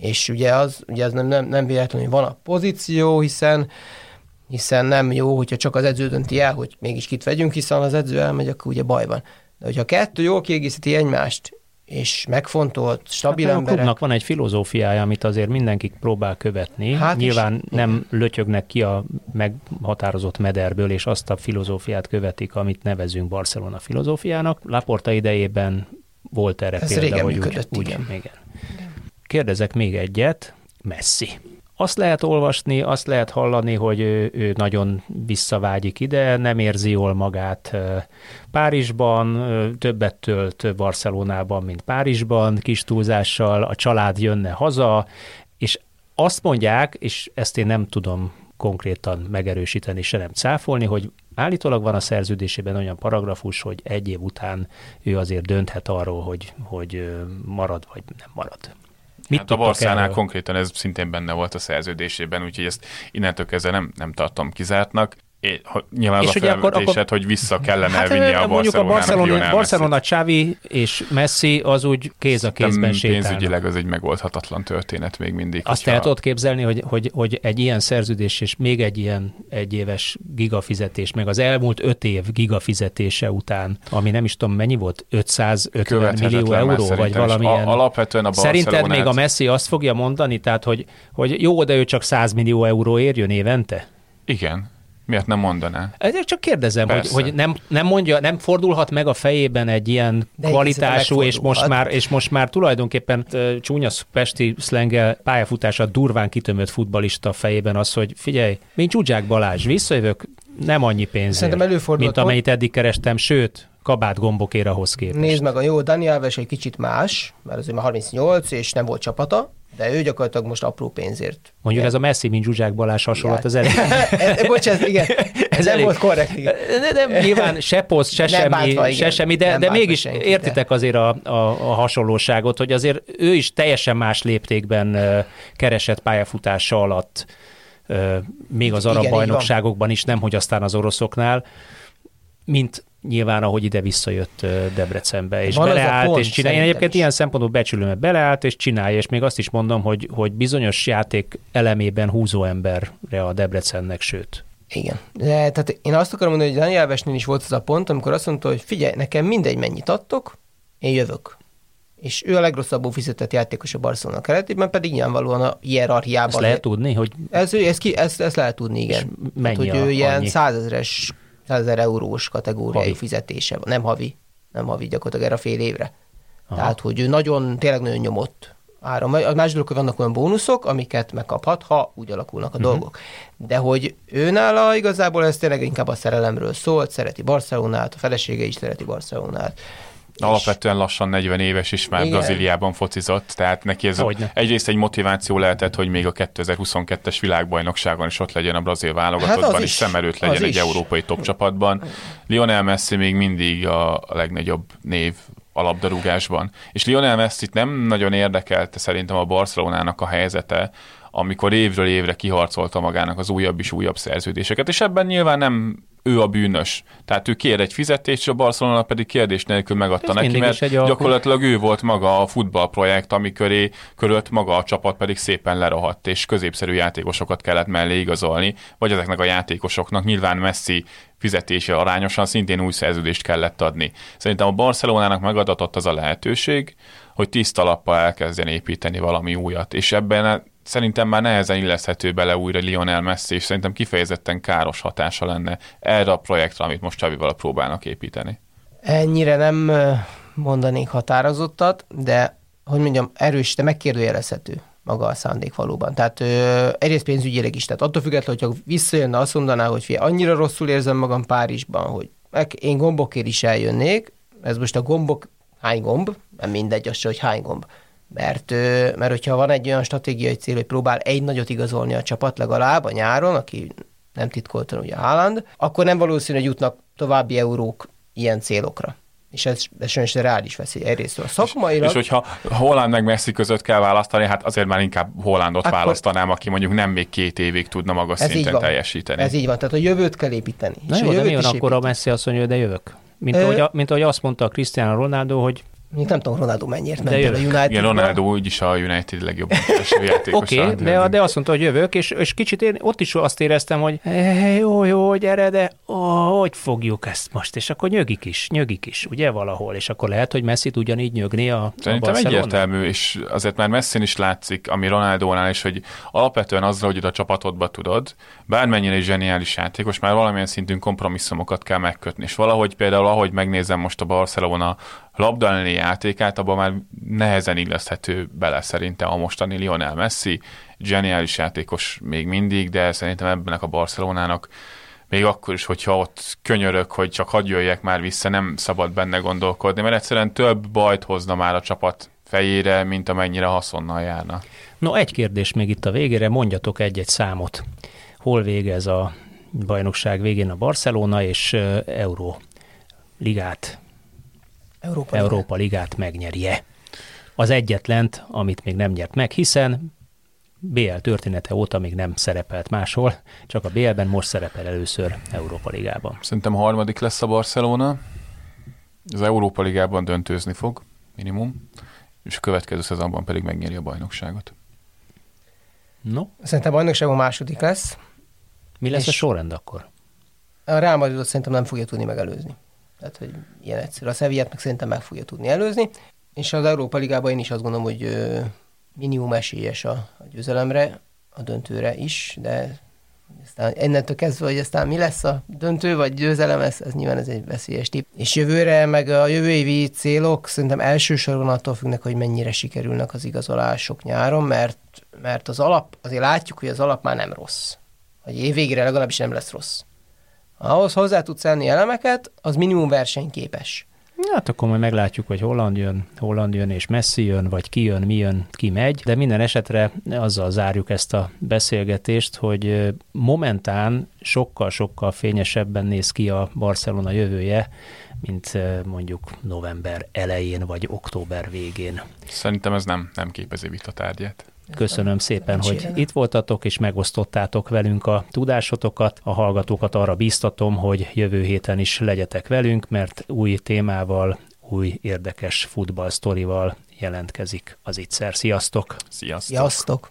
És ugye az, ugye az nem, nem, nem véletlenül van a pozíció, hiszen hiszen nem jó, hogyha csak az edző dönti el, hogy mégis kit vegyünk, hiszen az edző elmegy, akkor ugye baj van. De hogyha kettő jól kiegészíti egymást, és megfontolt, stabil hát, emberek... A klubnak van egy filozófiája, amit azért mindenki próbál követni. Hát Nyilván is, nem lötyögnek ki a meghatározott mederből, és azt a filozófiát követik, amit nevezünk Barcelona filozófiának. Laporta idejében volt erre Ez példa, hogy úgy, úgy, igen. igen. Kérdezek még egyet, Messi. Azt lehet olvasni, azt lehet hallani, hogy ő, ő nagyon visszavágyik ide, nem érzi jól magát Párizsban, többet tölt Barcelonában, mint Párizsban, kis túlzással, a család jönne haza, és azt mondják, és ezt én nem tudom konkrétan megerősíteni, se nem cáfolni, hogy állítólag van a szerződésében olyan paragrafus, hogy egy év után ő azért dönthet arról, hogy, hogy marad vagy nem marad. Mit hát a Barszánál konkrétan ez szintén benne volt a szerződésében, úgyhogy ezt innentől kezdve nem, nem tartom kizártnak. É, nyilván és az a felvetésed, akkor, akkor, hogy vissza kellene hát, vinni a mondjuk a Barcelona, Barcelona Xavi és Messi az úgy kéz a kézben sétálnak. Pénzügyileg az egy megoldhatatlan történet még mindig. Azt el tudod képzelni, hogy, hogy, hogy egy ilyen szerződés és még egy ilyen egyéves gigafizetés, meg az elmúlt öt év gigafizetése után, ami nem is tudom mennyi volt, 550 millió euró, vagy valamilyen. A, alapvetően a Barcelona Szerinted még a Messi azt fogja mondani, tehát hogy, hogy jó, de ő csak 100 millió euró érjön évente? Igen. Miért nem mondaná? Ezért csak kérdezem, hogy, hogy nem, nem, mondja, nem fordulhat meg a fejében egy ilyen De kvalitású, és most, már, és most már tulajdonképpen uh, csúnya pesti szlengel pályafutása durván kitömött futbalista fejében az, hogy figyelj, mint Csúcsák Balázs, visszajövök, nem annyi pénzért, mint amennyit eddig kerestem, sőt, kabát gombokért ahhoz képest. Nézd meg, a jó, Dani Alves egy kicsit más, mert azért már 38, és nem volt csapata, de ő gyakorlatilag most apró pénzért. Mondjuk igen. ez a Messi, mint Zsuzsák Balázs hasonlat, az elég. Bocsánat, igen, ez, ez nem elég. volt korrekt. Igen. De, de, nyilván se poszt, se semmi, bátva, se semmi, de, de mégis senki, értitek de. azért a, a, a hasonlóságot, hogy azért ő is teljesen más léptékben keresett pályafutása alatt, még az arab igen, bajnokságokban is, nem hogy aztán az oroszoknál, mint nyilván, ahogy ide visszajött Debrecenbe, és Van beleállt, pont, és csinálja. Én egyébként is. ilyen szempontból becsülöm, mert beleállt, és csinálja, és még azt is mondom, hogy, hogy bizonyos játék elemében húzó emberre a Debrecennek, sőt. Igen. De, tehát én azt akarom mondani, hogy Dani Alvesnél is volt az a pont, amikor azt mondta, hogy figyelj, nekem mindegy, mennyit adtok, én jövök. És ő a legrosszabbul fizetett játékos a Barcelona keretében, pedig nyilvánvalóan a hierarchiában. Ezt lehet tudni, hogy... Ez, ez, ki, ezt, ezt lehet tudni, igen. Mennyi hát, hogy ő annyi? ilyen százezres 100 ezer eurós kategóriai havi. fizetése van. Nem havi, nem havi, gyakorlatilag erre a fél évre. Aha. Tehát, hogy ő nagyon, tényleg nagyon nyomott áram. A másik dolog, hogy vannak olyan bónuszok, amiket megkaphat, ha úgy alakulnak a uh-huh. dolgok. De hogy őnála igazából ez tényleg inkább a szerelemről szólt, szereti Barcelonát, a felesége is szereti Barcelonát, Alapvetően lassan 40 éves is már Igen. Brazíliában focizott, tehát neki ez a, egyrészt egy motiváció lehetett, hogy még a 2022-es világbajnokságon is ott legyen a brazil válogatottban, hát és szem előtt legyen egy is. európai top csapatban. Lionel Messi még mindig a legnagyobb név a labdarúgásban. És Lionel messi nem nagyon érdekelte szerintem a Barcelonának a helyzete, amikor évről évre kiharcolta magának az újabb és újabb szerződéseket, és ebben nyilván nem ő a bűnös. Tehát ő kér egy fizetést, a Barcelona pedig kérdés nélkül megadta Ez neki, mert gyakorlatilag ő volt maga a futballprojekt, ami köré körült maga a csapat pedig szépen lerohadt, és középszerű játékosokat kellett mellé igazolni, vagy ezeknek a játékosoknak nyilván Messi fizetése arányosan szintén új szerződést kellett adni. Szerintem a Barcelonának megadatott az a lehetőség, hogy tiszta lappal elkezdjen építeni valami újat, és ebben szerintem már nehezen illeszthető bele újra Lionel Messi, és szerintem kifejezetten káros hatása lenne erre a projektre, amit most Csavival próbálnak építeni. Ennyire nem mondanék határozottat, de hogy mondjam, erős, de megkérdőjelezhető maga a szándék valóban. Tehát ö, egyrészt pénzügyileg is, tehát attól függetlenül, hogyha visszajönne, azt mondaná, hogy fia, annyira rosszul érzem magam Párizsban, hogy én gombokért is eljönnék, ez most a gombok, hány gomb, nem mindegy, az se, hogy hány gomb mert, mert hogyha van egy olyan stratégiai cél, hogy próbál egy nagyot igazolni a csapat legalább a nyáron, aki nem titkoltan ugye Haaland, akkor nem valószínű, hogy jutnak további eurók ilyen célokra. És ez, ez sajnos reális veszély egyrészt a szakmailag. És, és hogyha Holland meg Messi között kell választani, hát azért már inkább Hollandot akkor, választanám, aki mondjuk nem még két évig tudna magas szinten teljesíteni. Ez így van, tehát a jövőt kell építeni. Na és jó, de mi van akkor a Messi azt mondja, de jövök? Mint, Ö... ahogy, mint ahogy azt mondta a Cristiano Ronaldo, hogy Mondjuk nem tudom, Ronaldo mennyiért ment el a United. Igen, Ronaldo úgyis a United legjobb játékos. Oké, okay, de, de azt mondta, hogy jövök, és, és kicsit én ott is azt éreztem, hogy hey, jó, jó, gyere, de oh, hogy fogjuk ezt most? És akkor nyögik is, nyögik is, ugye valahol, és akkor lehet, hogy Messi ugyanígy nyögni a Szerintem a egyértelmű, és azért már Messi is látszik, ami Ronaldónál is, hogy alapvetően azzal, hogy a csapatodba tudod, bármennyire is zseniális játékos, már valamilyen szintű kompromisszumokat kell megkötni. És valahogy például, ahogy megnézem most a Barcelona labdalni játékát, abban már nehezen illeszthető bele szerintem a mostani Lionel Messi. Geniális játékos még mindig, de szerintem ebben a Barcelonának még akkor is, hogyha ott könyörök, hogy csak hadd jöjjek már vissza, nem szabad benne gondolkodni, mert egyszerűen több bajt hozna már a csapat fejére, mint amennyire haszonnal járna. No, egy kérdés még itt a végére, mondjatok egy-egy számot. Hol végez a bajnokság végén a Barcelona, és Euró ligát Európa, Európa Ligát megnyerje. Az egyetlent, amit még nem nyert meg, hiszen BL története óta még nem szerepelt máshol, csak a BL-ben most szerepel először Európa Ligában. Szerintem harmadik lesz a Barcelona, az Európa Ligában döntőzni fog, minimum, és a következő szezonban pedig megnyeri a bajnokságot. No, Szerintem a bajnokságon második lesz. mi lesz És- a sorrend akkor? A Real Madridot szerintem nem fogja tudni megelőzni. Tehát, hogy ilyen egyszerű. A Sevillát meg szerintem meg fogja tudni előzni. És az Európa Ligában én is azt gondolom, hogy minimum esélyes a, a győzelemre, a döntőre is, de aztán ennentől kezdve, hogy aztán mi lesz a döntő vagy győzelem, ez, ez nyilván ez egy veszélyes tipp. És jövőre, meg a jövő évi célok szerintem elsősorban attól függnek, hogy mennyire sikerülnek az igazolások nyáron, mert, mert az alap, azért látjuk, hogy az alap már nem rossz. Vagy év végére legalábbis nem lesz rossz. Ahhoz hozzá tudsz enni elemeket, az minimum versenyképes. Hát akkor majd meglátjuk, hogy Holland jön, Holland jön és Messi jön, vagy ki jön, mi jön, ki megy, de minden esetre azzal zárjuk ezt a beszélgetést, hogy momentán sokkal-sokkal fényesebben néz ki a Barcelona jövője, mint mondjuk november elején vagy október végén. Szerintem ez nem, nem képezi vitatárgyát. Köszönöm szépen, hogy itt voltatok és megosztottátok velünk a tudásotokat. A hallgatókat arra bíztatom, hogy jövő héten is legyetek velünk, mert új témával, új érdekes futballsztorival jelentkezik az Ittszer. Sziasztok! Sziasztok! Sziasztok!